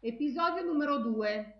Episodio numero 2